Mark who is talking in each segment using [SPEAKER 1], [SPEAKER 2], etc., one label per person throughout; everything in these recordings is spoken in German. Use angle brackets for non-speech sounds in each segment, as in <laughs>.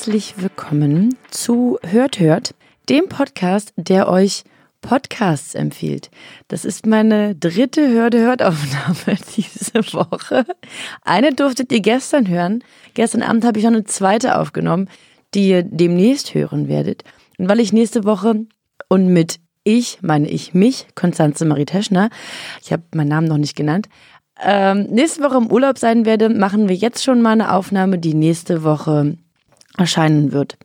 [SPEAKER 1] herzlich willkommen zu Hört Hört, dem Podcast, der euch Podcasts empfiehlt. Das ist meine dritte Hörde Hört Aufnahme <laughs> diese Woche. Eine durftet ihr gestern hören. Gestern Abend habe ich noch eine zweite aufgenommen, die ihr demnächst hören werdet. Und weil ich nächste Woche und mit ich meine ich mich, Konstanze Marie Teschner, ich habe meinen Namen noch nicht genannt, ähm, nächste Woche im Urlaub sein werde, machen wir jetzt schon mal eine Aufnahme, die nächste Woche erscheinen wird.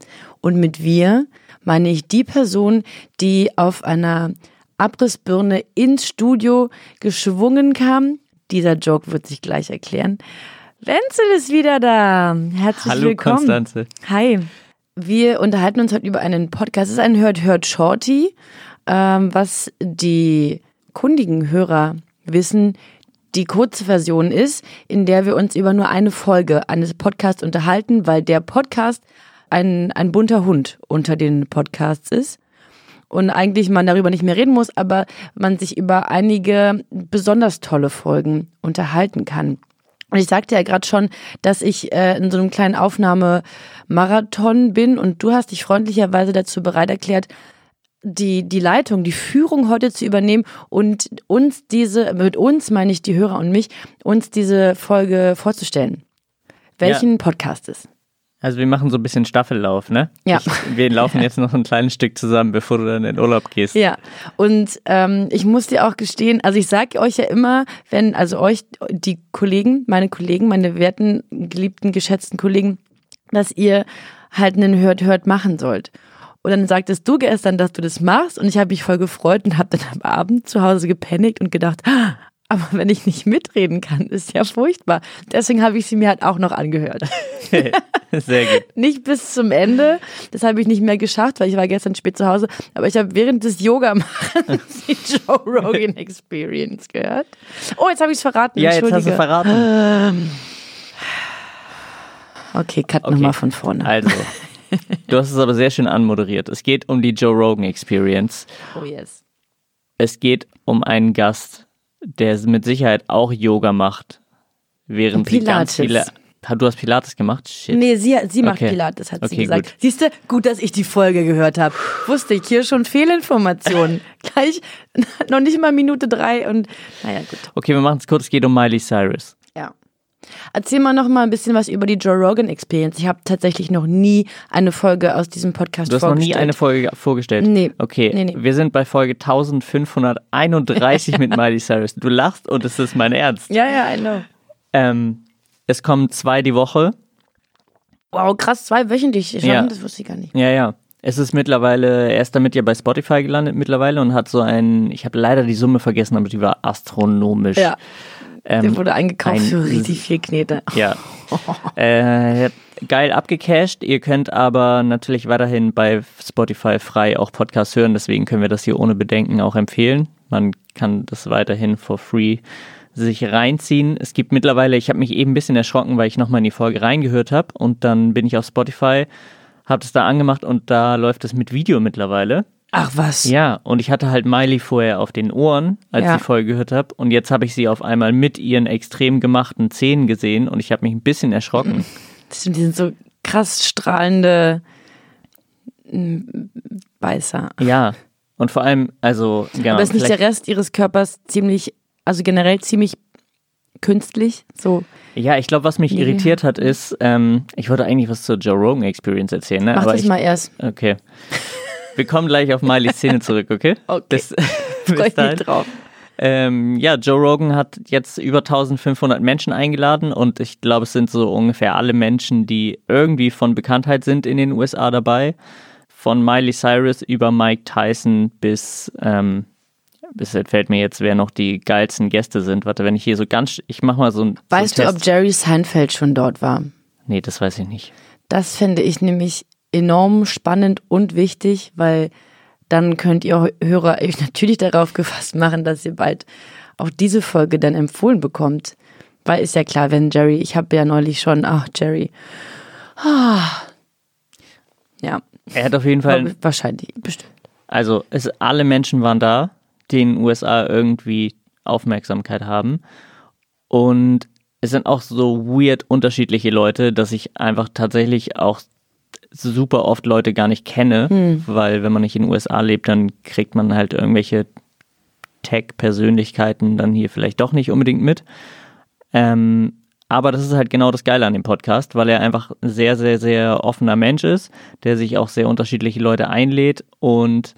[SPEAKER 1] Und mit wir meine ich die Person, die auf einer Abrissbirne ins Studio geschwungen kam. Dieser Joke wird sich gleich erklären. Wenzel ist wieder da. Herzlich
[SPEAKER 2] Hallo
[SPEAKER 1] willkommen.
[SPEAKER 2] Konstanze.
[SPEAKER 1] Hi. Wir unterhalten uns heute über einen Podcast. Es ist ein Hört Hört Shorty, ähm, was die kundigen Hörer wissen, die kurze Version ist, in der wir uns über nur eine Folge eines Podcasts unterhalten, weil der Podcast ein, ein bunter Hund unter den Podcasts ist und eigentlich man darüber nicht mehr reden muss, aber man sich über einige besonders tolle Folgen unterhalten kann. Und ich sagte ja gerade schon, dass ich äh, in so einem kleinen Aufnahmemarathon bin und du hast dich freundlicherweise dazu bereit erklärt, die, die Leitung, die Führung heute zu übernehmen und uns diese, mit uns meine ich die Hörer und mich, uns diese Folge vorzustellen. Welchen Podcast ist?
[SPEAKER 2] Also wir machen so ein bisschen Staffellauf, ne?
[SPEAKER 1] Ja.
[SPEAKER 2] Ich, wir laufen jetzt noch ein kleines Stück zusammen, bevor du dann in den Urlaub gehst.
[SPEAKER 1] Ja, und ähm, ich muss dir auch gestehen, also ich sage euch ja immer, wenn, also euch, die Kollegen, meine Kollegen, meine werten, geliebten, geschätzten Kollegen, dass ihr halt einen Hört-Hört machen sollt. Und dann sagtest du gestern, dass du das machst und ich habe mich voll gefreut und habe dann am Abend zu Hause gepanikt und gedacht, "Ah, aber wenn ich nicht mitreden kann, ist ja furchtbar. Deswegen habe ich sie mir halt auch noch angehört. <laughs>
[SPEAKER 2] Sehr gut. <laughs>
[SPEAKER 1] Nicht bis zum Ende, das habe ich nicht mehr geschafft, weil ich war gestern spät zu Hause, aber ich habe während des Yoga-Machens <laughs> die Joe Rogan Experience gehört. Oh, jetzt habe ich es verraten,
[SPEAKER 2] Ja, jetzt hast du verraten.
[SPEAKER 1] Okay, cut
[SPEAKER 2] Okay.
[SPEAKER 1] nochmal von vorne.
[SPEAKER 2] Also, <laughs> du hast es aber sehr schön anmoderiert. Es geht um die Joe Rogan Experience.
[SPEAKER 1] Oh yes.
[SPEAKER 2] Es geht um einen Gast, der mit Sicherheit auch Yoga macht, während sie ganz
[SPEAKER 1] Pilates.
[SPEAKER 2] viele... Du hast Pilates gemacht? Shit.
[SPEAKER 1] Nee, sie, sie macht
[SPEAKER 2] Okay.
[SPEAKER 1] Pilates, hat sie
[SPEAKER 2] Okay,
[SPEAKER 1] gesagt.
[SPEAKER 2] gut.
[SPEAKER 1] Siehst du, gut, dass ich die Folge gehört habe. Wusste ich, hier schon Fehlinformationen. <laughs> Gleich <laughs> noch nicht mal Minute drei und naja, gut.
[SPEAKER 2] Okay, wir machen es kurz. Es geht um Miley Cyrus.
[SPEAKER 1] Erzähl mal noch mal ein bisschen was über die Joe Rogan Experience. Ich habe tatsächlich noch nie eine Folge aus diesem Podcast
[SPEAKER 2] Du hast noch nie
[SPEAKER 1] vorgestellt.
[SPEAKER 2] eine Folge vorgestellt?
[SPEAKER 1] Nee.
[SPEAKER 2] Okay,
[SPEAKER 1] Nee, nee.
[SPEAKER 2] wir sind bei Folge 1531 mit <laughs> Miley Cyrus. Du lachst und es ist mein Ernst.
[SPEAKER 1] Ja, ja, I know.
[SPEAKER 2] Ähm, es kommen zwei die Woche.
[SPEAKER 1] Wow, krass, zwei wöchentlich schon,
[SPEAKER 2] Ja.
[SPEAKER 1] das wusste ich gar nicht.
[SPEAKER 2] Ja, ja. Es ist mittlerweile, er ist damit ja bei Spotify gelandet mittlerweile und hat so ein, ich habe leider die Summe vergessen, aber die war astronomisch.
[SPEAKER 1] Ja,
[SPEAKER 2] Ähm,
[SPEAKER 1] der wurde eingekauft
[SPEAKER 2] ein-
[SPEAKER 1] für richtig viel Knete.
[SPEAKER 2] Ja. <laughs> äh, geil abgecasht. Ihr könnt aber natürlich weiterhin bei Spotify frei auch Podcasts hören. Deswegen können wir das hier ohne Bedenken auch empfehlen. Man kann das weiterhin for free sich reinziehen. Es gibt mittlerweile, ich habe mich eben ein bisschen erschrocken, weil ich nochmal in die Folge reingehört habe und dann bin ich auf Spotify, habe das da angemacht und da läuft es mit Video mittlerweile.
[SPEAKER 1] Ach was.
[SPEAKER 2] Ja, und ich hatte halt Miley vorher auf den Ohren, als
[SPEAKER 1] Ja.
[SPEAKER 2] ich die Folge gehört habe. Und jetzt habe ich sie auf einmal mit ihren extrem gemachten Zähnen gesehen und ich habe mich ein bisschen erschrocken. <clears throat>
[SPEAKER 1] Das stimmt, die sind so krass strahlende Beißer.
[SPEAKER 2] Ja, und vor allem, also, genau.
[SPEAKER 1] Aber ist nicht der Rest ihres Körpers ziemlich, also generell ziemlich künstlich? So,
[SPEAKER 2] ja, ich glaube, was mich
[SPEAKER 1] Nee.
[SPEAKER 2] irritiert hat, ist, ähm, ich wollte eigentlich was zur Joe Rogan Experience erzählen, ne?
[SPEAKER 1] mach
[SPEAKER 2] Aber
[SPEAKER 1] das
[SPEAKER 2] ich,
[SPEAKER 1] mal erst.
[SPEAKER 2] Okay. Wir kommen gleich auf Miley's Szene zurück, okay? <laughs>
[SPEAKER 1] Okay.
[SPEAKER 2] Bis, <laughs>
[SPEAKER 1] ich
[SPEAKER 2] dahin.
[SPEAKER 1] mich drauf.
[SPEAKER 2] Ähm, ja, Joe Rogan hat jetzt über 1500 Menschen eingeladen und ich glaube, es sind so ungefähr alle Menschen, die irgendwie von Bekanntheit sind in den USA dabei. Von Miley Cyrus über Mike Tyson bis, ähm, bis fällt mir jetzt, wer noch die geilsten Gäste sind. Warte, wenn ich hier so ganz, ich mach mal so ein.
[SPEAKER 1] Weißt
[SPEAKER 2] so
[SPEAKER 1] du,
[SPEAKER 2] einen
[SPEAKER 1] ob
[SPEAKER 2] Test.
[SPEAKER 1] Jerry Seinfeld schon dort war?
[SPEAKER 2] Nee, das weiß ich nicht.
[SPEAKER 1] Das fände ich nämlich enorm spannend und wichtig, weil dann könnt ihr Hörer <laughs> euch natürlich darauf gefasst machen, dass ihr bald auch diese Folge dann empfohlen bekommt. Weil ist ja klar, wenn Jerry, ich habe ja neulich schon, ach Jerry, ah, ja.
[SPEAKER 2] Er hat auf jeden Fall.
[SPEAKER 1] Wahrscheinlich, bestimmt.
[SPEAKER 2] Also es, alle Menschen waren da, die in den USA irgendwie Aufmerksamkeit haben. Und es sind auch so weird unterschiedliche Leute, dass ich einfach tatsächlich auch super oft Leute gar nicht kenne, hm. weil wenn man nicht in den USA lebt, dann kriegt man halt irgendwelche Tech-Persönlichkeiten dann hier vielleicht doch nicht unbedingt mit. Ähm, aber das ist halt genau das Geile an dem Podcast, weil er einfach ein sehr, sehr, sehr offener Mensch ist, der sich auch sehr unterschiedliche Leute einlädt und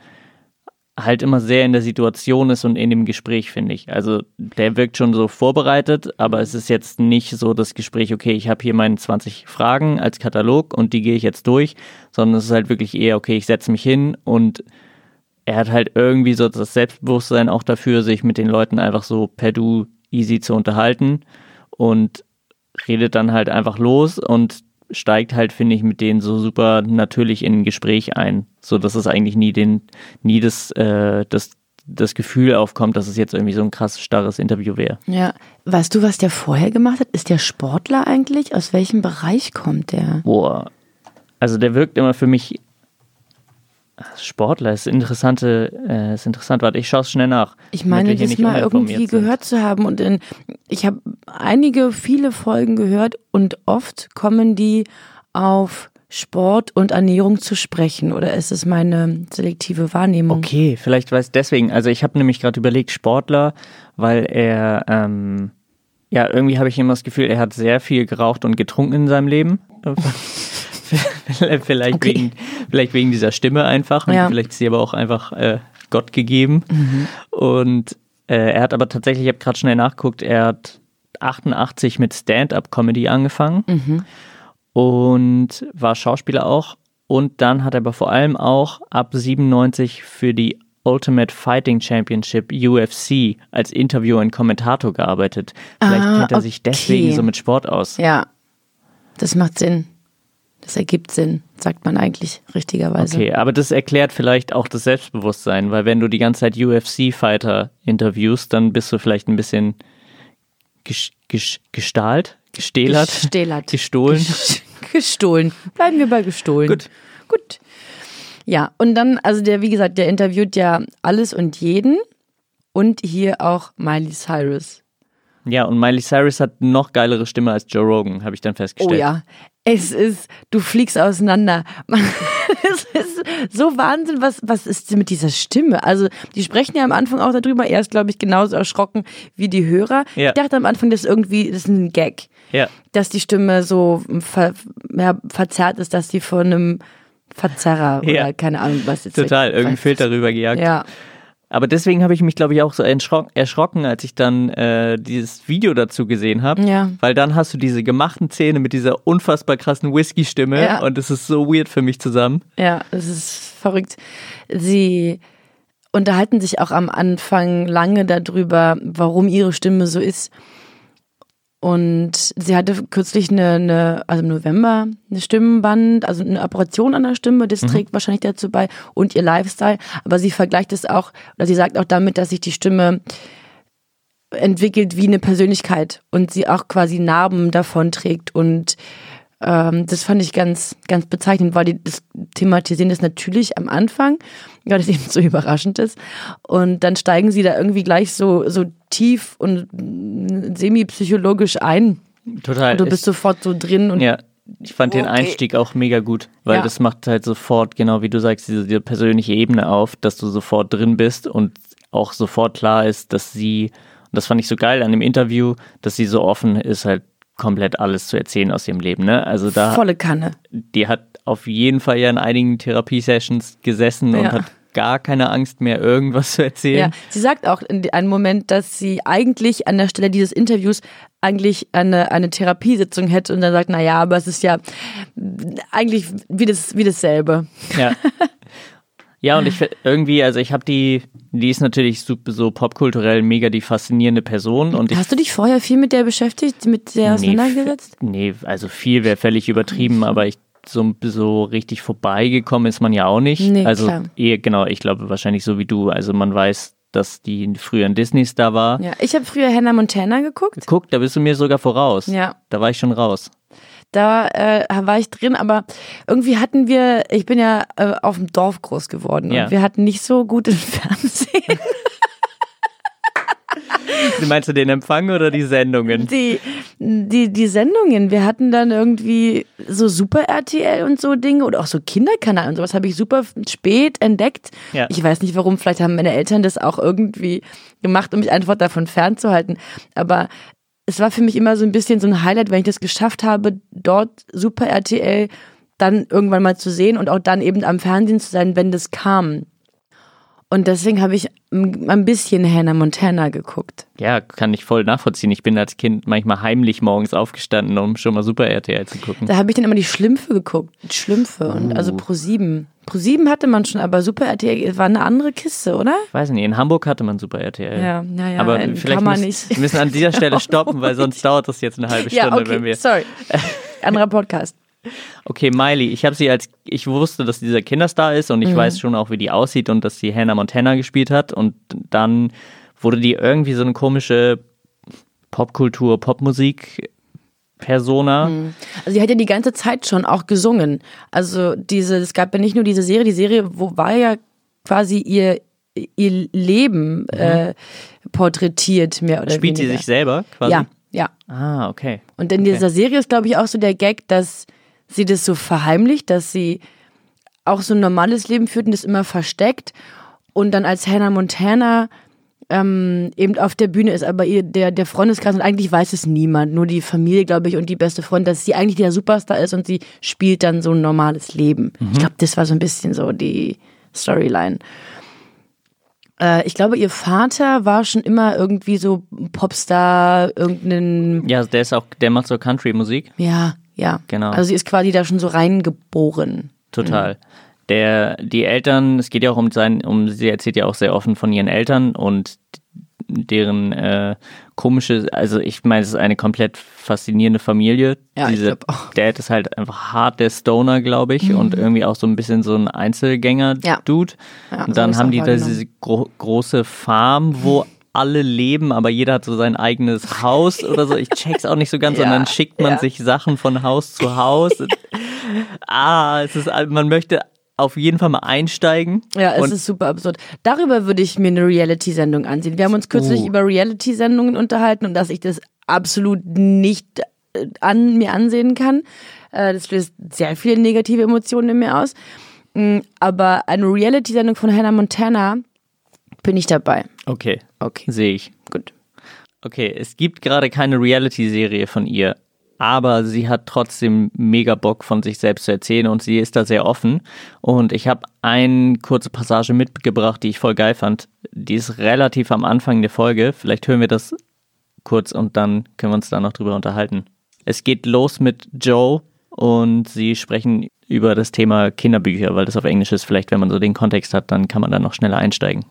[SPEAKER 2] halt immer sehr in der Situation ist und in dem Gespräch, finde ich. Also der wirkt schon so vorbereitet, aber es ist jetzt nicht so das Gespräch, okay, ich habe hier meine 20 Fragen als Katalog und die gehe ich jetzt durch, sondern es ist halt wirklich eher, okay, ich setze mich hin und er hat halt irgendwie so das Selbstbewusstsein auch dafür, sich mit den Leuten einfach so per Du easy zu unterhalten und redet dann halt einfach los und steigt halt, finde ich, mit denen so super natürlich in ein Gespräch ein, so dass es eigentlich nie den, nie das, äh, das, das Gefühl aufkommt, dass es jetzt irgendwie so ein krass starres Interview wäre.
[SPEAKER 1] Ja, weißt du, was der vorher gemacht hat? Ist der Sportler eigentlich? Aus welchem Bereich kommt der?
[SPEAKER 2] Boah, also der wirkt immer für mich Sportler ist interessante, äh, ist interessant. Warte, ich schaue es schnell nach.
[SPEAKER 1] Ich meine, das mal irgendwie gehört zu haben und in, ich habe einige, viele Folgen gehört und oft kommen die auf Sport und Ernährung zu sprechen oder ist es meine selektive Wahrnehmung?
[SPEAKER 2] Okay, vielleicht weiß deswegen. Also ich habe nämlich gerade überlegt Sportler, weil er ähm, ja irgendwie habe ich immer das Gefühl, er hat sehr viel geraucht und getrunken in seinem Leben. <laughs> <laughs> vielleicht, okay. wegen, vielleicht wegen dieser Stimme einfach. Ja. Vielleicht ist sie aber auch einfach äh, Gott gegeben. Mhm. Und äh, er hat aber tatsächlich, ich habe gerade schnell nachgeguckt, er hat 88 mit Stand-up-Comedy angefangen mhm. und war Schauspieler auch. Und dann hat er aber vor allem auch ab 97 für die Ultimate Fighting Championship UFC als Interviewer und Kommentator gearbeitet. Vielleicht ah, kennt er okay. sich deswegen so mit Sport aus.
[SPEAKER 1] Ja, das macht Sinn. Das ergibt Sinn, sagt man eigentlich richtigerweise.
[SPEAKER 2] Okay, aber das erklärt vielleicht auch das Selbstbewusstsein, weil wenn du die ganze Zeit UFC-Fighter interviewst, dann bist du vielleicht ein bisschen ges ges gestahlt, gestählert,
[SPEAKER 1] gestählert.
[SPEAKER 2] gestohlen. <laughs>
[SPEAKER 1] gestohlen. Bleiben wir bei gestohlen.
[SPEAKER 2] Gut.
[SPEAKER 1] Gut. Ja, und dann, also der, wie gesagt, der interviewt ja alles und jeden und hier auch Miley Cyrus.
[SPEAKER 2] Ja, und Miley Cyrus hat noch geilere Stimme als Joe Rogan, habe ich dann festgestellt.
[SPEAKER 1] Oh ja, es ist, du fliegst auseinander. <laughs> es ist so Wahnsinn, was, was ist mit dieser Stimme? Also, die sprechen ja am Anfang auch darüber. Er ist, glaube ich, genauso erschrocken wie die Hörer. Ja. Ich dachte am Anfang, das ist irgendwie, das ist ein Gag.
[SPEAKER 2] Ja.
[SPEAKER 1] Dass die Stimme so ver, ja, verzerrt ist, dass die von einem Verzerrer ja. oder keine Ahnung was jetzt.
[SPEAKER 2] Total, irgendein Filter rüber gejagt.
[SPEAKER 1] Ja.
[SPEAKER 2] Aber deswegen habe ich mich, glaube ich, auch so erschrocken, als ich dann äh, dieses Video dazu gesehen habe.
[SPEAKER 1] Ja.
[SPEAKER 2] Weil dann hast du diese gemachten Zähne mit dieser unfassbar krassen Whisky-Stimme ja. und es ist so weird für mich zusammen.
[SPEAKER 1] Ja, es ist verrückt. Sie unterhalten sich auch am Anfang lange darüber, warum ihre Stimme so ist. Und sie hatte kürzlich eine, eine, also im November, eine Stimmenband, also eine Operation an der Stimme, das mhm. trägt wahrscheinlich dazu bei und ihr Lifestyle. Aber sie vergleicht es auch, oder sie sagt auch damit, dass sich die Stimme entwickelt wie eine Persönlichkeit und sie auch quasi Narben davon trägt und ähm, das fand ich ganz, ganz bezeichnend, weil die das thematisieren das natürlich am Anfang, weil das eben so <laughs> überraschend ist. Und dann steigen sie da irgendwie gleich so, so tief und semi-psychologisch ein.
[SPEAKER 2] Total.
[SPEAKER 1] Und du bist ich, sofort so drin und.
[SPEAKER 2] Ja. Ich fand okay. den Einstieg auch mega gut, weil ja. das macht halt sofort, genau wie du sagst, diese, diese persönliche Ebene auf, dass du sofort drin bist und auch sofort klar ist, dass sie, und das fand ich so geil an dem Interview, dass sie so offen ist, halt komplett alles zu erzählen aus ihrem Leben. Ne? Also da
[SPEAKER 1] volle Kanne.
[SPEAKER 2] Die hat auf jeden Fall ja in einigen Therapiesessions gesessen ja. und hat gar keine Angst mehr, irgendwas zu erzählen. Ja,
[SPEAKER 1] sie sagt auch in einem Moment, dass sie eigentlich an der Stelle dieses Interviews eigentlich eine, eine Therapiesitzung hätte und dann sagt, na ja, aber es ist ja eigentlich wie, das, wie dasselbe.
[SPEAKER 2] Ja. <laughs> Ja, und ich irgendwie, also ich habe die, die ist natürlich so, so popkulturell mega die faszinierende Person. Und
[SPEAKER 1] Hast
[SPEAKER 2] ich,
[SPEAKER 1] du dich vorher viel mit der beschäftigt, mit der auseinandergesetzt?
[SPEAKER 2] Nee, also viel wäre völlig übertrieben, aber ich so, so richtig vorbeigekommen ist man ja auch nicht.
[SPEAKER 1] Nee,
[SPEAKER 2] also
[SPEAKER 1] klar.
[SPEAKER 2] eh, genau, ich glaube wahrscheinlich so wie du. Also man weiß, dass die früher in Disney-Star war.
[SPEAKER 1] Ja, ich habe früher Hannah Montana geguckt.
[SPEAKER 2] Guck, da bist du mir sogar voraus.
[SPEAKER 1] Ja.
[SPEAKER 2] Da war ich schon raus.
[SPEAKER 1] Da äh, war ich drin, aber irgendwie hatten wir, ich bin ja äh, auf dem Dorf groß geworden
[SPEAKER 2] Ja.
[SPEAKER 1] und wir hatten nicht so gutes <laughs> Fernsehen.
[SPEAKER 2] Meinst du den Empfang oder die Sendungen?
[SPEAKER 1] Die, die, die Sendungen, wir hatten dann irgendwie so Super RTL und so Dinge oder auch so Kinderkanal und sowas habe ich super spät entdeckt.
[SPEAKER 2] Ja.
[SPEAKER 1] Ich weiß nicht warum, vielleicht haben meine Eltern das auch irgendwie gemacht, um mich einfach davon fernzuhalten. Aber es war für mich immer so ein bisschen so ein Highlight, wenn ich das geschafft habe, dort Super RTL dann irgendwann mal zu sehen und auch dann eben am Fernsehen zu sein, wenn das kam. Und deswegen habe ich ein bisschen Hannah Montana geguckt.
[SPEAKER 2] Ja, kann ich voll nachvollziehen. Ich bin als Kind manchmal heimlich morgens aufgestanden, um schon mal Super RTL zu gucken.
[SPEAKER 1] Da habe ich dann immer die Schlümpfe geguckt. Schlümpfe und also Pro 7. Pro 7 hatte man schon, aber Super RTL war eine andere Kiste, oder?
[SPEAKER 2] Ich weiß nicht, in Hamburg hatte man Super RTL.
[SPEAKER 1] Ja, ja, ja,
[SPEAKER 2] Aber vielleicht
[SPEAKER 1] kann man
[SPEAKER 2] müssen,
[SPEAKER 1] nicht.
[SPEAKER 2] wir müssen an dieser Stelle <laughs> stoppen, weil sonst dauert das jetzt eine halbe Stunde,
[SPEAKER 1] Ja, okay,
[SPEAKER 2] wenn wir.
[SPEAKER 1] sorry. Anderer Podcast.
[SPEAKER 2] Okay, Miley, ich habe sie als, ich wusste, dass dieser Kinderstar ist und ich
[SPEAKER 1] Mhm.
[SPEAKER 2] weiß schon auch, wie die aussieht und dass sie Hannah Montana gespielt hat und dann wurde die irgendwie so eine komische Popkultur, Popmusik Persona.
[SPEAKER 1] Also sie hat ja die ganze Zeit schon auch gesungen. Also diese, es gab ja nicht nur diese Serie, die Serie, wo war ja quasi ihr ihr Leben äh, porträtiert mehr oder
[SPEAKER 2] Mhm. Spielt sie
[SPEAKER 1] weniger.
[SPEAKER 2] sich selber quasi?
[SPEAKER 1] Ja, ja.
[SPEAKER 2] Ah, okay.
[SPEAKER 1] Und in dieser Serie ist, glaube ich, auch so der Gag, dass sie das so verheimlicht, dass sie auch so ein normales Leben führt und das immer versteckt. Und dann als Hannah Montana ähm, eben auf der Bühne ist, aber ihr, der, der Freundeskreis und eigentlich weiß es niemand, nur die Familie, glaube ich, und die beste Freundin, dass sie eigentlich der Superstar ist und sie spielt dann so ein normales Leben. Ich glaube, das war so ein bisschen so die Storyline. Äh, ich glaube, ihr Vater war schon immer irgendwie so ein Popstar, irgendein
[SPEAKER 2] Ja, der ist auch, der macht so Country-Musik.
[SPEAKER 1] ja, ja.
[SPEAKER 2] Genau.
[SPEAKER 1] Also sie ist quasi da schon so reingeboren.
[SPEAKER 2] Total. Der, die Eltern, es geht ja auch um sein, um, sie erzählt ja auch sehr offen von ihren Eltern und deren äh, komische, also ich meine, es ist eine komplett faszinierende Familie.
[SPEAKER 1] Ja, ich
[SPEAKER 2] Dieser
[SPEAKER 1] glaub auch.
[SPEAKER 2] Dad ist halt einfach hart der Stoner, glaube ich, und irgendwie auch so ein bisschen so ein Einzelgänger-Dude.
[SPEAKER 1] Ja,
[SPEAKER 2] und
[SPEAKER 1] so
[SPEAKER 2] dann
[SPEAKER 1] hab
[SPEAKER 2] haben die da diese gro große Farm, wo <laughs> alle leben, aber jeder hat so sein eigenes Haus oder so. Ich check's auch nicht so ganz. <laughs> und
[SPEAKER 1] Ja,
[SPEAKER 2] dann schickt man
[SPEAKER 1] ja.
[SPEAKER 2] sich Sachen von Haus zu Haus. <laughs> ah, es ist, man möchte auf jeden Fall mal einsteigen.
[SPEAKER 1] Ja, es
[SPEAKER 2] und
[SPEAKER 1] ist super absurd. Darüber würde ich mir eine Reality-Sendung ansehen. Wir haben uns kürzlich
[SPEAKER 2] Uh.
[SPEAKER 1] über Reality-Sendungen unterhalten und dass ich das absolut nicht äh, an mir ansehen kann. Äh, Das löst sehr viele negative Emotionen in mir aus. Mm, Aber eine Reality-Sendung von Hannah Montana bin ich dabei.
[SPEAKER 2] okay,
[SPEAKER 1] Okay,
[SPEAKER 2] sehe ich.
[SPEAKER 1] gut.
[SPEAKER 2] Okay, es gibt gerade keine Reality-Serie von ihr, aber sie hat trotzdem mega Bock von sich selbst zu erzählen und sie ist da sehr offen. Und ich habe eine kurze Passage mitgebracht, die ich voll geil fand. Die ist relativ am Anfang der Folge. Vielleicht hören wir das kurz und dann können wir uns da noch drüber unterhalten. Es geht los mit Joe und sie sprechen über das Thema Kinderbücher, weil das auf Englisch ist. Vielleicht, wenn man so den Kontext hat, dann kann man da noch schneller einsteigen.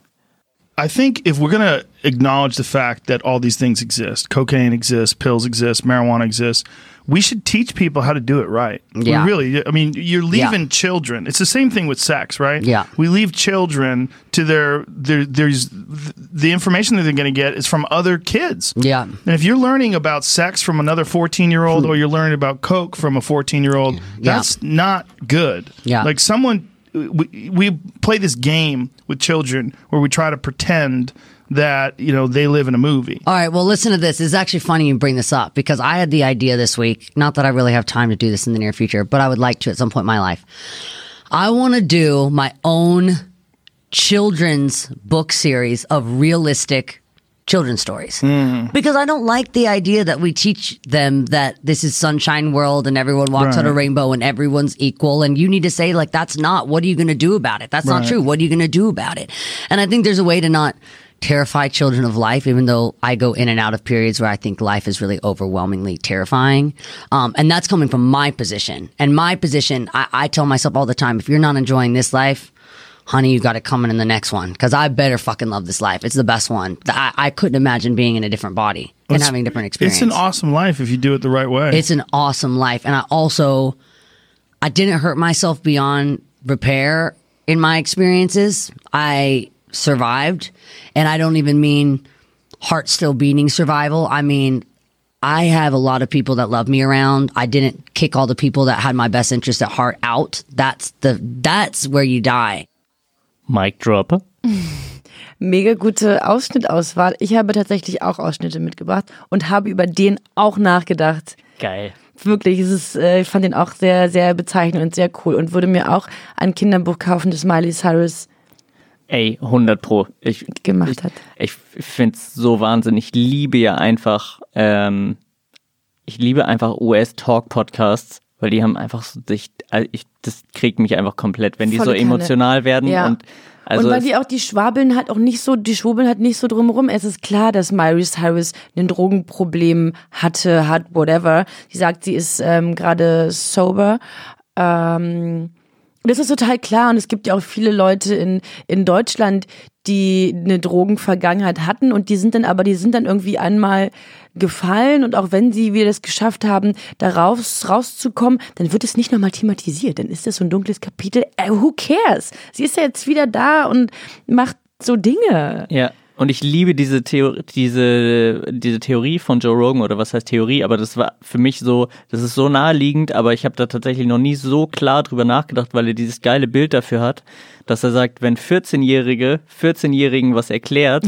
[SPEAKER 3] I think if we're going to acknowledge the fact that all these things exist, cocaine exists, pills exist, marijuana exists, we should teach people how to do it right. We
[SPEAKER 4] Yeah.
[SPEAKER 3] really, I mean, you're
[SPEAKER 4] Yeah.
[SPEAKER 3] leaving children. It's the same thing with sex, right?
[SPEAKER 4] Yeah.
[SPEAKER 3] We leave children to their, their there's the information that they're going to get is from other kids.
[SPEAKER 4] Yeah.
[SPEAKER 3] And if you're learning about sex from another 14 year old hmm. or you're learning about coke from a 14 year old,
[SPEAKER 4] Yeah.
[SPEAKER 3] that's not good.
[SPEAKER 4] Yeah.
[SPEAKER 3] Like someone, we, we play this game with children where we try to pretend that, you know, they live in a movie.
[SPEAKER 4] All right, well, listen to this. It's actually funny you bring this up because I had the idea this week. Not that I really have time to do this in the near future, but I would like to at some point in my life. I want to do my own children's book series of realistic children's stories. Because I don't like the idea that we teach them that this is sunshine world and everyone walks on a rainbow and everyone's equal. And you need to say like that's not what are you going to do about it? That's not true. What are you going to do about it? And I think there's a way to not terrify children of life even though I go in and out of periods where I think life is really overwhelmingly terrifying. Um, and that's coming from my position. And my position I, I tell myself all the time if you're not enjoying this life honey, you got it coming in the next one because I better fucking love this life. It's the best one. I, I couldn't imagine being in a different body and
[SPEAKER 3] It's-
[SPEAKER 4] having different experience.
[SPEAKER 3] It's an awesome life if you do it the right way.
[SPEAKER 4] It's an awesome life. And I also, I didn't hurt myself beyond repair in my experiences. I survived, and I don't even mean heart still beating survival. I mean, I have a lot of people that love me around. I didn't kick all the people that had my best interest at heart out. That's the that's where you die.
[SPEAKER 2] Mic drop.
[SPEAKER 1] Mega gute Ausschnittauswahl. Ich habe tatsächlich auch Ausschnitte mitgebracht und habe über den auch nachgedacht.
[SPEAKER 2] Geil.
[SPEAKER 1] Wirklich, es ist, äh, ich fand den auch sehr, sehr bezeichnend und sehr cool und würde mir auch ein Kinderbuch kaufen, das Miley Cyrus
[SPEAKER 2] Ey, 100 Pro. Ich,
[SPEAKER 1] gemacht hat.
[SPEAKER 2] Ich finde es so wahnsinnig. Ich liebe ja einfach, ähm, ich liebe einfach US-Talk-Podcasts, weil die haben einfach so sich, also ich, das kriegt mich einfach komplett, wenn die
[SPEAKER 1] Volle
[SPEAKER 2] so
[SPEAKER 1] Kanne.
[SPEAKER 2] emotional werden
[SPEAKER 1] Ja.
[SPEAKER 2] und also
[SPEAKER 1] und weil die auch die schwabeln halt auch nicht so, die schwurbeln halt nicht so drumherum. Es ist klar, dass Miley Cyrus ein Drogenproblem hatte, hat, whatever. Sie sagt, sie ist ähm, gerade sober. Ähm, das ist total klar und es gibt ja auch viele Leute in, in Deutschland, die eine Drogenvergangenheit hatten und die sind dann aber, die sind dann irgendwie einmal gefallen und auch wenn sie wieder das geschafft haben, da raus, rauszukommen, dann wird es nicht nochmal thematisiert. Dann ist das so ein dunkles Kapitel. Äh, who cares? Sie ist ja jetzt wieder da und macht so Dinge.
[SPEAKER 2] Ja, und ich liebe diese, Theor diese, diese Theorie von Joe Rogan, oder was heißt Theorie, aber das war für mich so, das ist so naheliegend, aber ich habe da tatsächlich noch nie so klar drüber nachgedacht, weil er dieses geile Bild dafür hat, dass er sagt, wenn 14-Jährige 14-Jährigen was erklärt,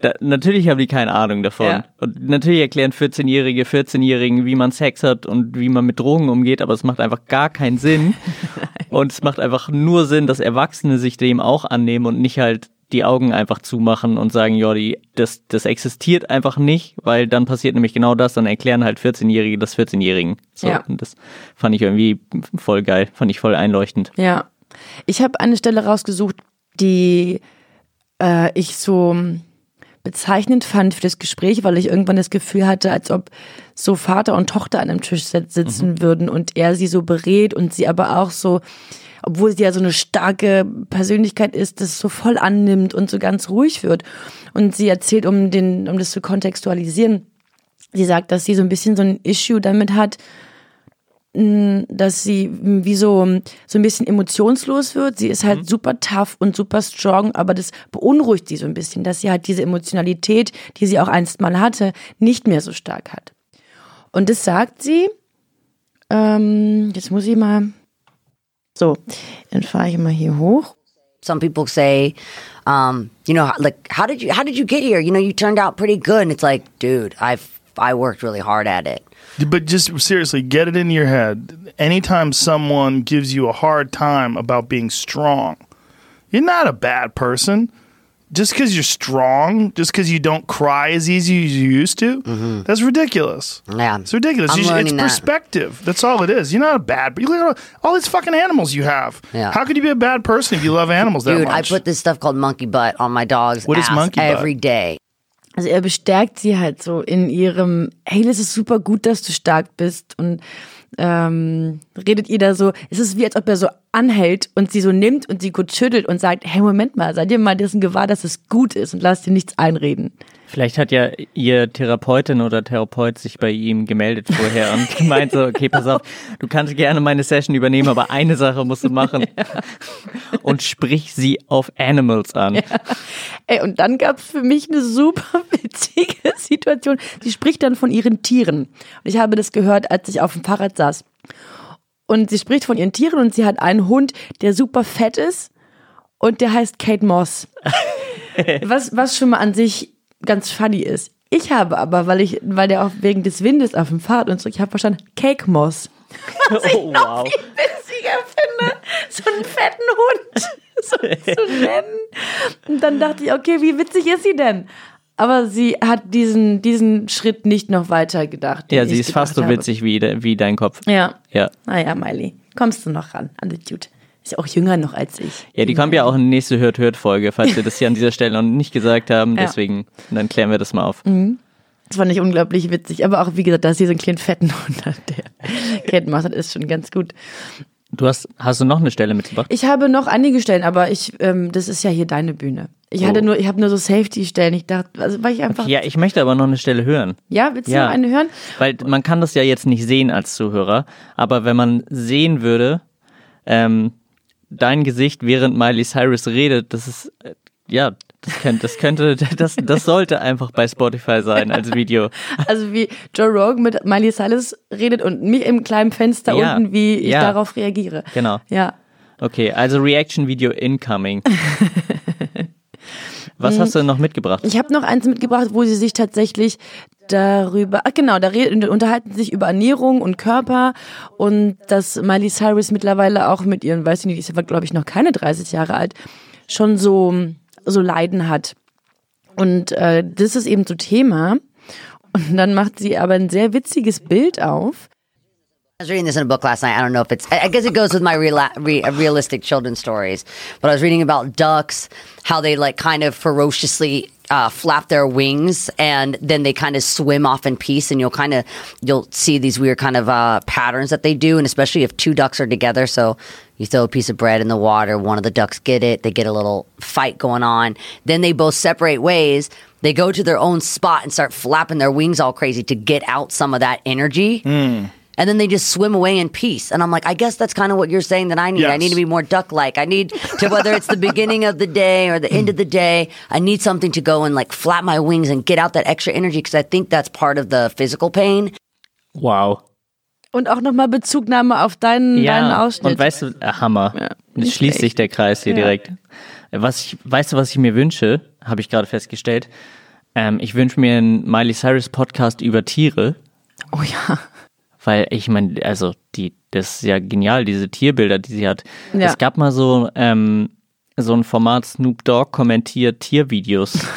[SPEAKER 2] da, natürlich haben die keine Ahnung davon.
[SPEAKER 1] Ja.
[SPEAKER 2] Und natürlich erklären 14-Jährige 14-Jährigen, wie man Sex hat und wie man mit Drogen umgeht, aber es macht einfach gar keinen Sinn. <laughs> und es macht einfach nur Sinn, dass Erwachsene sich dem auch annehmen und nicht halt die Augen einfach zumachen und sagen, ja, die, das, das existiert einfach nicht, weil dann passiert nämlich genau das, dann erklären halt 14-Jährige das 14-Jährigen. So,
[SPEAKER 1] Ja.
[SPEAKER 2] Und das fand ich irgendwie voll geil, fand ich voll einleuchtend.
[SPEAKER 1] Ja. Ich habe eine Stelle rausgesucht, die äh, ich so bezeichnend fand für das Gespräch, weil ich irgendwann das Gefühl hatte, als ob so Vater und Tochter an einem Tisch sit- sitzen würden und er sie so berät und sie aber auch so, obwohl sie ja so eine starke Persönlichkeit ist, das so voll annimmt und so ganz ruhig wird. Und sie erzählt, um den, um das zu kontextualisieren, sie sagt, dass sie so ein bisschen so ein Issue damit hat, dass sie wie so, so ein bisschen emotionslos wird. Sie ist halt super tough und super strong, aber das beunruhigt sie so ein bisschen, dass sie halt diese Emotionalität, die sie auch einst mal hatte, nicht mehr so stark hat. Und das sagt sie, ähm, jetzt muss ich mal, so, dann fahre ich mal hier hoch.
[SPEAKER 4] Some people say, um, you know, like how did you how did you get here? You know, you turned out pretty good, and it's like, dude, I've I worked really hard at it.
[SPEAKER 3] But just seriously, get it in your head. Anytime someone gives you a hard time about being strong, you're not a bad person. Just because you're strong, just because you don't cry as easy as you used to, that's ridiculous.
[SPEAKER 4] Yeah,
[SPEAKER 3] It's ridiculous.
[SPEAKER 4] I'm
[SPEAKER 3] You it's
[SPEAKER 4] that.
[SPEAKER 3] perspective. That's all it is. You're not a bad. But look at all, all these fucking animals you have.
[SPEAKER 4] Yeah.
[SPEAKER 3] How could you be a bad person if you love animals that much?
[SPEAKER 4] Dude, I put this stuff called monkey butt on my dog's
[SPEAKER 3] What is
[SPEAKER 4] ass
[SPEAKER 3] monkey butt?
[SPEAKER 4] every day.
[SPEAKER 1] Also er bestärkt sie halt so in ihrem, hey, das ist super gut, dass du stark bist und ähm, redet ihr da so, es ist wie als ob er so anhält und sie so nimmt und sie kurz schüttelt und sagt, hey, Moment mal, seid ihr mal dessen gewahr, dass es gut ist und lasst dir nichts einreden.
[SPEAKER 2] Vielleicht hat ja ihr Therapeutin oder Therapeut sich bei ihm gemeldet vorher und gemeint so, okay, pass auf, du kannst gerne meine Session übernehmen, aber eine Sache musst du machen. Und sprich sie auf Animals an.
[SPEAKER 1] Ey, und dann gab es für mich eine super <laughs> witzige Situation. Sie spricht dann von ihren Tieren. Und ich habe das gehört, als ich auf dem Fahrrad saß. Und sie spricht von ihren Tieren und sie hat einen Hund, der super fett ist und der heißt Kate Moss. <laughs> was, was schon mal an sich ganz funny ist. Ich habe aber, weil ich, weil der auch wegen des Windes auf dem Fahrrad und so, ich habe verstanden, Cake Moss. <laughs>
[SPEAKER 2] Oh, wow.
[SPEAKER 1] witziger finde, so einen fetten Hund <laughs> so zu nennen. Und dann dachte ich, okay, wie witzig ist sie denn? Aber sie hat diesen, diesen Schritt nicht noch weiter gedacht.
[SPEAKER 2] Ja, sie ist fast so witzig wie, de, wie dein Kopf.
[SPEAKER 1] Ja.
[SPEAKER 2] Ja.
[SPEAKER 1] Naja, Miley, kommst du noch ran an the Dude. Ist ja auch jünger noch als ich.
[SPEAKER 2] Ja, die kommt ja auch in die nächste Hört-Hört-Folge, falls wir das hier an dieser Stelle noch nicht gesagt haben. <laughs>
[SPEAKER 1] Ja.
[SPEAKER 2] Deswegen, dann klären wir das mal auf.
[SPEAKER 1] Das fand ich unglaublich witzig. Aber auch, wie gesagt, dass sie so einen kleinen fetten <laughs> Hund hat, der Kate Moss hat, ist schon ganz gut.
[SPEAKER 2] Du hast, hast du noch eine Stelle mitgebracht?
[SPEAKER 1] Ich habe noch einige Stellen, aber ich, ähm, das ist ja hier deine Bühne. Ich hatte
[SPEAKER 2] Oh.
[SPEAKER 1] nur, ich habe nur so Safety-Stellen. Ich dachte, also weil ich einfach.
[SPEAKER 2] Ja, ich möchte aber noch eine Stelle hören.
[SPEAKER 1] Ja, willst du
[SPEAKER 2] Ja.
[SPEAKER 1] noch eine hören?
[SPEAKER 2] Weil man kann das ja jetzt nicht sehen als Zuhörer, aber wenn man sehen würde, ähm, dein Gesicht, während Miley Cyrus redet, das ist, äh, ja, das könnte, das könnte, <laughs> das, das sollte einfach bei Spotify sein als Video. <laughs>
[SPEAKER 1] Also wie Joe Rogan mit Miley Cyrus redet und mich im kleinen Fenster
[SPEAKER 2] Ja.
[SPEAKER 1] unten, wie ich
[SPEAKER 2] Ja.
[SPEAKER 1] darauf reagiere.
[SPEAKER 2] Genau.
[SPEAKER 1] Ja.
[SPEAKER 2] Okay, also Reaction Video incoming. <laughs> Was hast du noch mitgebracht?
[SPEAKER 1] Ich habe noch eins mitgebracht, wo sie sich tatsächlich darüber, ach genau, da reden, unterhalten sie sich über Ernährung und Körper und dass Miley Cyrus mittlerweile auch mit ihren, weiß ich nicht, ist ja glaube ich noch keine 30 Jahre alt, schon so, so Leiden hat. Und äh, das ist eben so Thema. Und dann macht sie aber ein sehr witziges Bild auf.
[SPEAKER 4] I was reading this in a book last night. I don't know if it's. I guess it goes with my reala- re- realistic children's stories. But I was reading about ducks, how they like kind of ferociously uh, flap their wings, and then they kind of swim off in peace. And you'll kind of you'll see these weird kind of uh, patterns that they do, and especially if two ducks are together. So you throw a piece of bread in the water, one of the ducks get it, they get a little fight going on. Then they both separate ways. They go to their own spot and start flapping their wings all crazy to get out some of that energy and then they just swim away in peace. And I'm like, I guess that's kind of what you're saying that I need. I
[SPEAKER 3] Yes.
[SPEAKER 4] need to be more duck like. I need to, whether it's the <laughs> beginning of the day or the end of the day, I need something to go and like flap my wings and get out that extra energy because I think that's part of the physical pain.
[SPEAKER 2] Wow.
[SPEAKER 1] Und auch nochmal Bezugnahme auf deinen, deinen
[SPEAKER 2] Ja,
[SPEAKER 1] Ausschnitt.
[SPEAKER 2] und weißt du, äh, Hammer.
[SPEAKER 1] Ja,
[SPEAKER 2] Jetzt schließt sich der Kreis hier
[SPEAKER 1] Ja.
[SPEAKER 2] direkt. Was ich, weißt du, was ich mir wünsche? Habe ich gerade festgestellt. Ähm, ich wünsche mir einen Miley Cyrus Podcast über Tiere,
[SPEAKER 1] oh ja.
[SPEAKER 2] Weil ich meine, also die, das ist ja genial, diese Tierbilder, die sie hat.
[SPEAKER 1] Ja.
[SPEAKER 2] Es gab mal so ähm, so ein Format Snoop Dogg kommentiert Tiervideos. <laughs>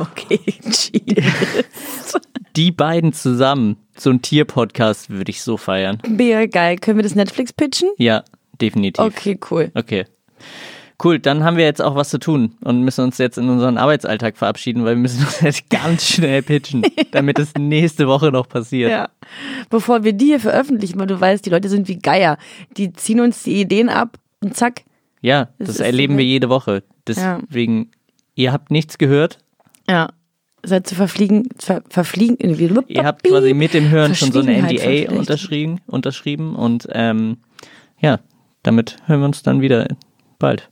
[SPEAKER 1] Okay, genius.
[SPEAKER 2] die beiden zusammen, so ein Tierpodcast würde ich so feiern.
[SPEAKER 1] Mega geil. Können wir das Netflix pitchen?
[SPEAKER 2] Ja, definitiv.
[SPEAKER 1] Okay, cool.
[SPEAKER 2] Okay. Cool, dann haben wir jetzt auch was zu tun und müssen uns jetzt in unseren Arbeitsalltag verabschieden, weil wir müssen <laughs> uns jetzt ganz schnell pitchen, <laughs> damit es nächste Woche noch passiert.
[SPEAKER 1] Ja. Bevor wir die hier veröffentlichen, weil du weißt, die Leute sind wie Geier. Die ziehen uns die Ideen ab und zack.
[SPEAKER 2] Ja,
[SPEAKER 1] Das
[SPEAKER 2] das, erleben wir jede Woche. Deswegen, ihr habt nichts gehört.
[SPEAKER 1] Ja. Seid zu verfliegen, ver, verfliegen, irgendwie.
[SPEAKER 2] Ihr habt quasi mit dem Hören schon so eine NDA unterschrieben, unterschrieben und ähm, ja, damit hören wir uns dann wieder bald.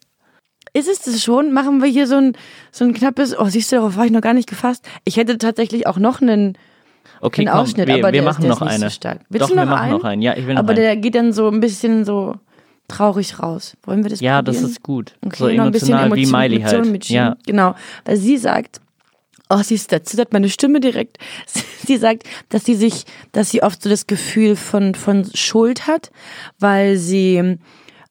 [SPEAKER 1] Ist es das schon? Machen wir hier so ein, so ein knappes, oh, siehst du, darauf war ich noch gar nicht gefasst. Ich hätte tatsächlich auch noch einen,
[SPEAKER 2] Okay,
[SPEAKER 1] einen
[SPEAKER 2] komm,
[SPEAKER 1] Ausschnitt,
[SPEAKER 2] wir,
[SPEAKER 1] aber
[SPEAKER 2] wir
[SPEAKER 1] der
[SPEAKER 2] machen
[SPEAKER 1] ist, der
[SPEAKER 2] noch
[SPEAKER 1] ist nicht
[SPEAKER 2] eine.
[SPEAKER 1] so stark. Willst
[SPEAKER 2] Doch,
[SPEAKER 1] du noch
[SPEAKER 2] wir machen
[SPEAKER 1] einen?
[SPEAKER 2] noch einen. Ja, ich will noch
[SPEAKER 1] aber
[SPEAKER 2] einen.
[SPEAKER 1] der geht dann so ein bisschen so traurig raus. Wollen wir das
[SPEAKER 2] Ja, das
[SPEAKER 1] probieren?
[SPEAKER 2] ist gut.
[SPEAKER 1] Okay,
[SPEAKER 2] so
[SPEAKER 1] noch ein bisschen
[SPEAKER 2] emotional wie
[SPEAKER 1] Emotion-
[SPEAKER 2] Miley
[SPEAKER 1] Emotionen
[SPEAKER 2] halt.
[SPEAKER 1] mitschieben.
[SPEAKER 2] Ja,
[SPEAKER 1] Genau, weil sie sagt, oh, sie ist, da zittert meine Stimme direkt. <laughs> Sie sagt, dass sie sich, dass sie oft so das Gefühl von, von Schuld hat, weil sie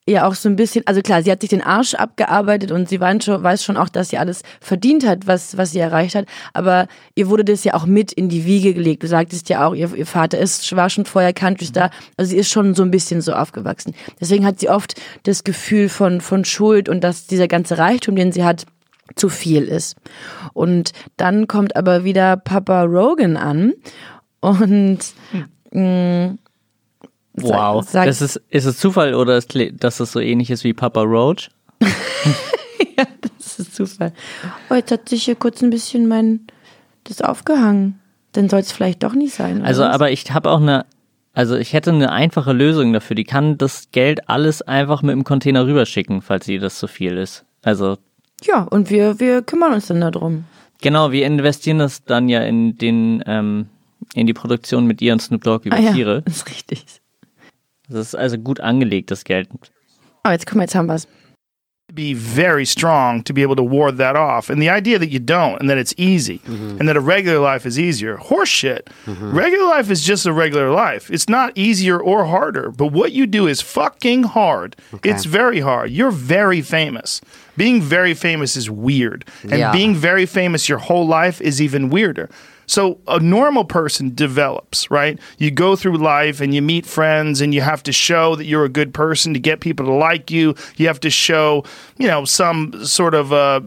[SPEAKER 1] ja auch so ein bisschen, also klar, sie hat sich den Arsch abgearbeitet und sie weiß schon, weiß schon auch, dass sie alles verdient hat, was, was sie erreicht hat, aber ihr wurde das ja auch mit in die Wiege gelegt. Du sagtest ja auch, ihr, ihr Vater ist, war schon vorher Country-Star, also sie ist schon so ein bisschen so aufgewachsen. Deswegen hat sie oft das Gefühl von, von Schuld und dass dieser ganze Reichtum, den sie hat, zu viel ist. Und dann kommt aber wieder Papa Rogan an und mh,
[SPEAKER 2] wow.
[SPEAKER 1] sag-
[SPEAKER 2] das ist, ist es Zufall oder ist, dass es so ähnlich ist wie Papa Roach? <laughs>
[SPEAKER 1] das ist Zufall. Oh, jetzt hat sich hier kurz ein bisschen mein das aufgehangen. Dann soll es vielleicht doch nicht sein.
[SPEAKER 2] Also,
[SPEAKER 1] was?
[SPEAKER 2] aber ich habe auch eine, also ich hätte eine einfache Lösung dafür. Die kann das Geld alles einfach mit dem Container rüberschicken, falls ihr das zu viel ist. Also
[SPEAKER 1] ja, und wir, wir kümmern uns dann darum.
[SPEAKER 2] genau, wir investieren das dann ja in den, ähm, in die Produktion mit ihr und Snoop Dogg über
[SPEAKER 1] Ah ja,
[SPEAKER 2] Tiere.
[SPEAKER 1] das <laughs> ist richtig.
[SPEAKER 2] Das ist also gut angelegt, das Geld.
[SPEAKER 1] Oh, jetzt guck mal, jetzt haben wir's.
[SPEAKER 3] be very strong to be able to ward that off. And the idea that you don't and that it's easy mm-hmm. and that a regular life is easier, horseshit. Mm-hmm. Regular life is just a regular life. It's not easier or harder, but what you do is fucking hard. It's very hard. You're very famous. Being very famous is weird. And
[SPEAKER 4] Yeah.
[SPEAKER 3] being very famous your whole life is even weirder. So a normal person develops, right? You go through life and you meet friends and you have to show that you're a good person to get people to like you. You have to show, you know, some sort of uh,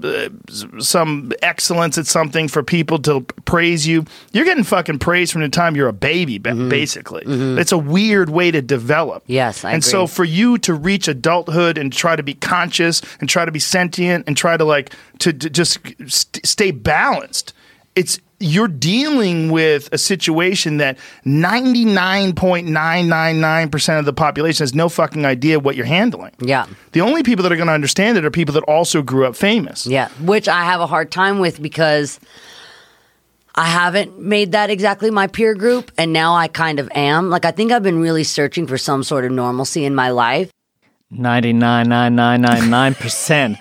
[SPEAKER 3] some excellence at something for people to praise you. You're getting fucking praise from the time you're a baby, ba- basically. It's a weird way to develop.
[SPEAKER 4] Yes, I
[SPEAKER 3] and so for you to reach adulthood and try to be conscious and try to be sentient and try to like to, to just st- stay balanced it's you're dealing with a situation that 99.999% of the population has no fucking idea what you're handling.
[SPEAKER 4] Yeah.
[SPEAKER 3] The only people that are going to understand it are people that also grew up famous.
[SPEAKER 4] Yeah, which I have a hard time with because I haven't made that exactly my peer group, and now I kind of am. Like, I think I've been really searching for some sort of normalcy in my life.
[SPEAKER 2] 99,9999%.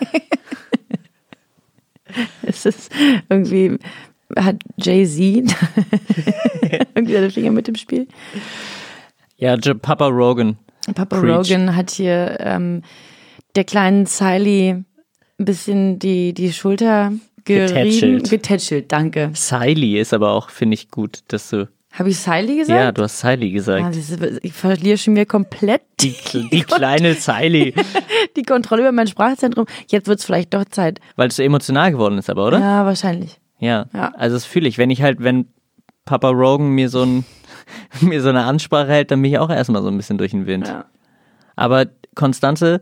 [SPEAKER 1] Es ist irgendwie, hat Jay-Z <laughs> irgendwie seine Finger mit dem Spiel.
[SPEAKER 2] ja, Papa Rogan.
[SPEAKER 1] Papa
[SPEAKER 2] Preach.
[SPEAKER 1] Rogan hat hier ähm, der kleinen Siley ein bisschen die, die Schulter gerieben.
[SPEAKER 2] Getätschelt.
[SPEAKER 1] Getätschelt, danke.
[SPEAKER 2] Siley ist aber auch, finde ich, gut, dass du.
[SPEAKER 1] Habe ich Siley gesagt?
[SPEAKER 2] Ja, du hast Siley
[SPEAKER 1] Ah,
[SPEAKER 2] gesagt.
[SPEAKER 1] das ist, ich verliere schon wieder komplett
[SPEAKER 2] Die, die kleine Siley. <laughs>
[SPEAKER 1] die Kontrolle über mein Sprachzentrum. Jetzt wird es vielleicht doch Zeit.
[SPEAKER 2] Weil es so emotional geworden ist, aber, oder?
[SPEAKER 1] Ja, wahrscheinlich.
[SPEAKER 2] Ja.
[SPEAKER 1] Ja.
[SPEAKER 2] Also das fühle ich. Wenn ich halt, wenn Papa Rogan mir so ein <laughs> mir so eine Ansprache hält, dann bin ich auch erstmal so ein bisschen durch den Wind.
[SPEAKER 1] Ja.
[SPEAKER 2] Aber Konstanze,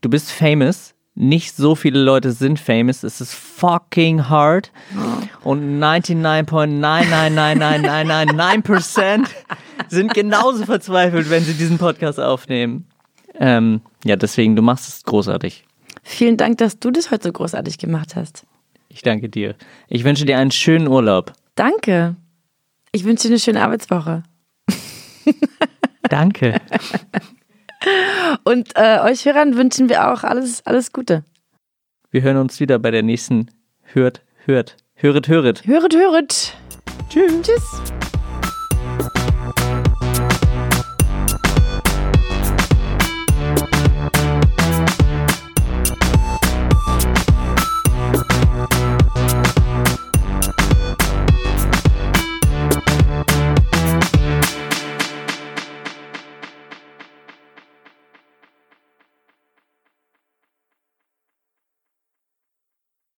[SPEAKER 2] du bist famous. Nicht so viele Leute sind famous. Es ist fucking hard. Und 99.9999999% sind genauso verzweifelt, wenn sie diesen Podcast aufnehmen. Ähm, ja, deswegen, du machst es großartig.
[SPEAKER 1] Vielen Dank, dass du das heute so großartig gemacht hast.
[SPEAKER 2] Ich danke dir. Ich wünsche dir einen schönen Urlaub.
[SPEAKER 1] Danke. Ich wünsche dir eine schöne Arbeitswoche. <laughs>
[SPEAKER 2] Danke.
[SPEAKER 1] Und äh, euch Hörern wünschen wir auch alles, alles Gute.
[SPEAKER 2] Wir hören uns wieder bei der nächsten Hört, Hört, Höret, Höret.
[SPEAKER 1] Höret, höret. Tschüss. Tschüss.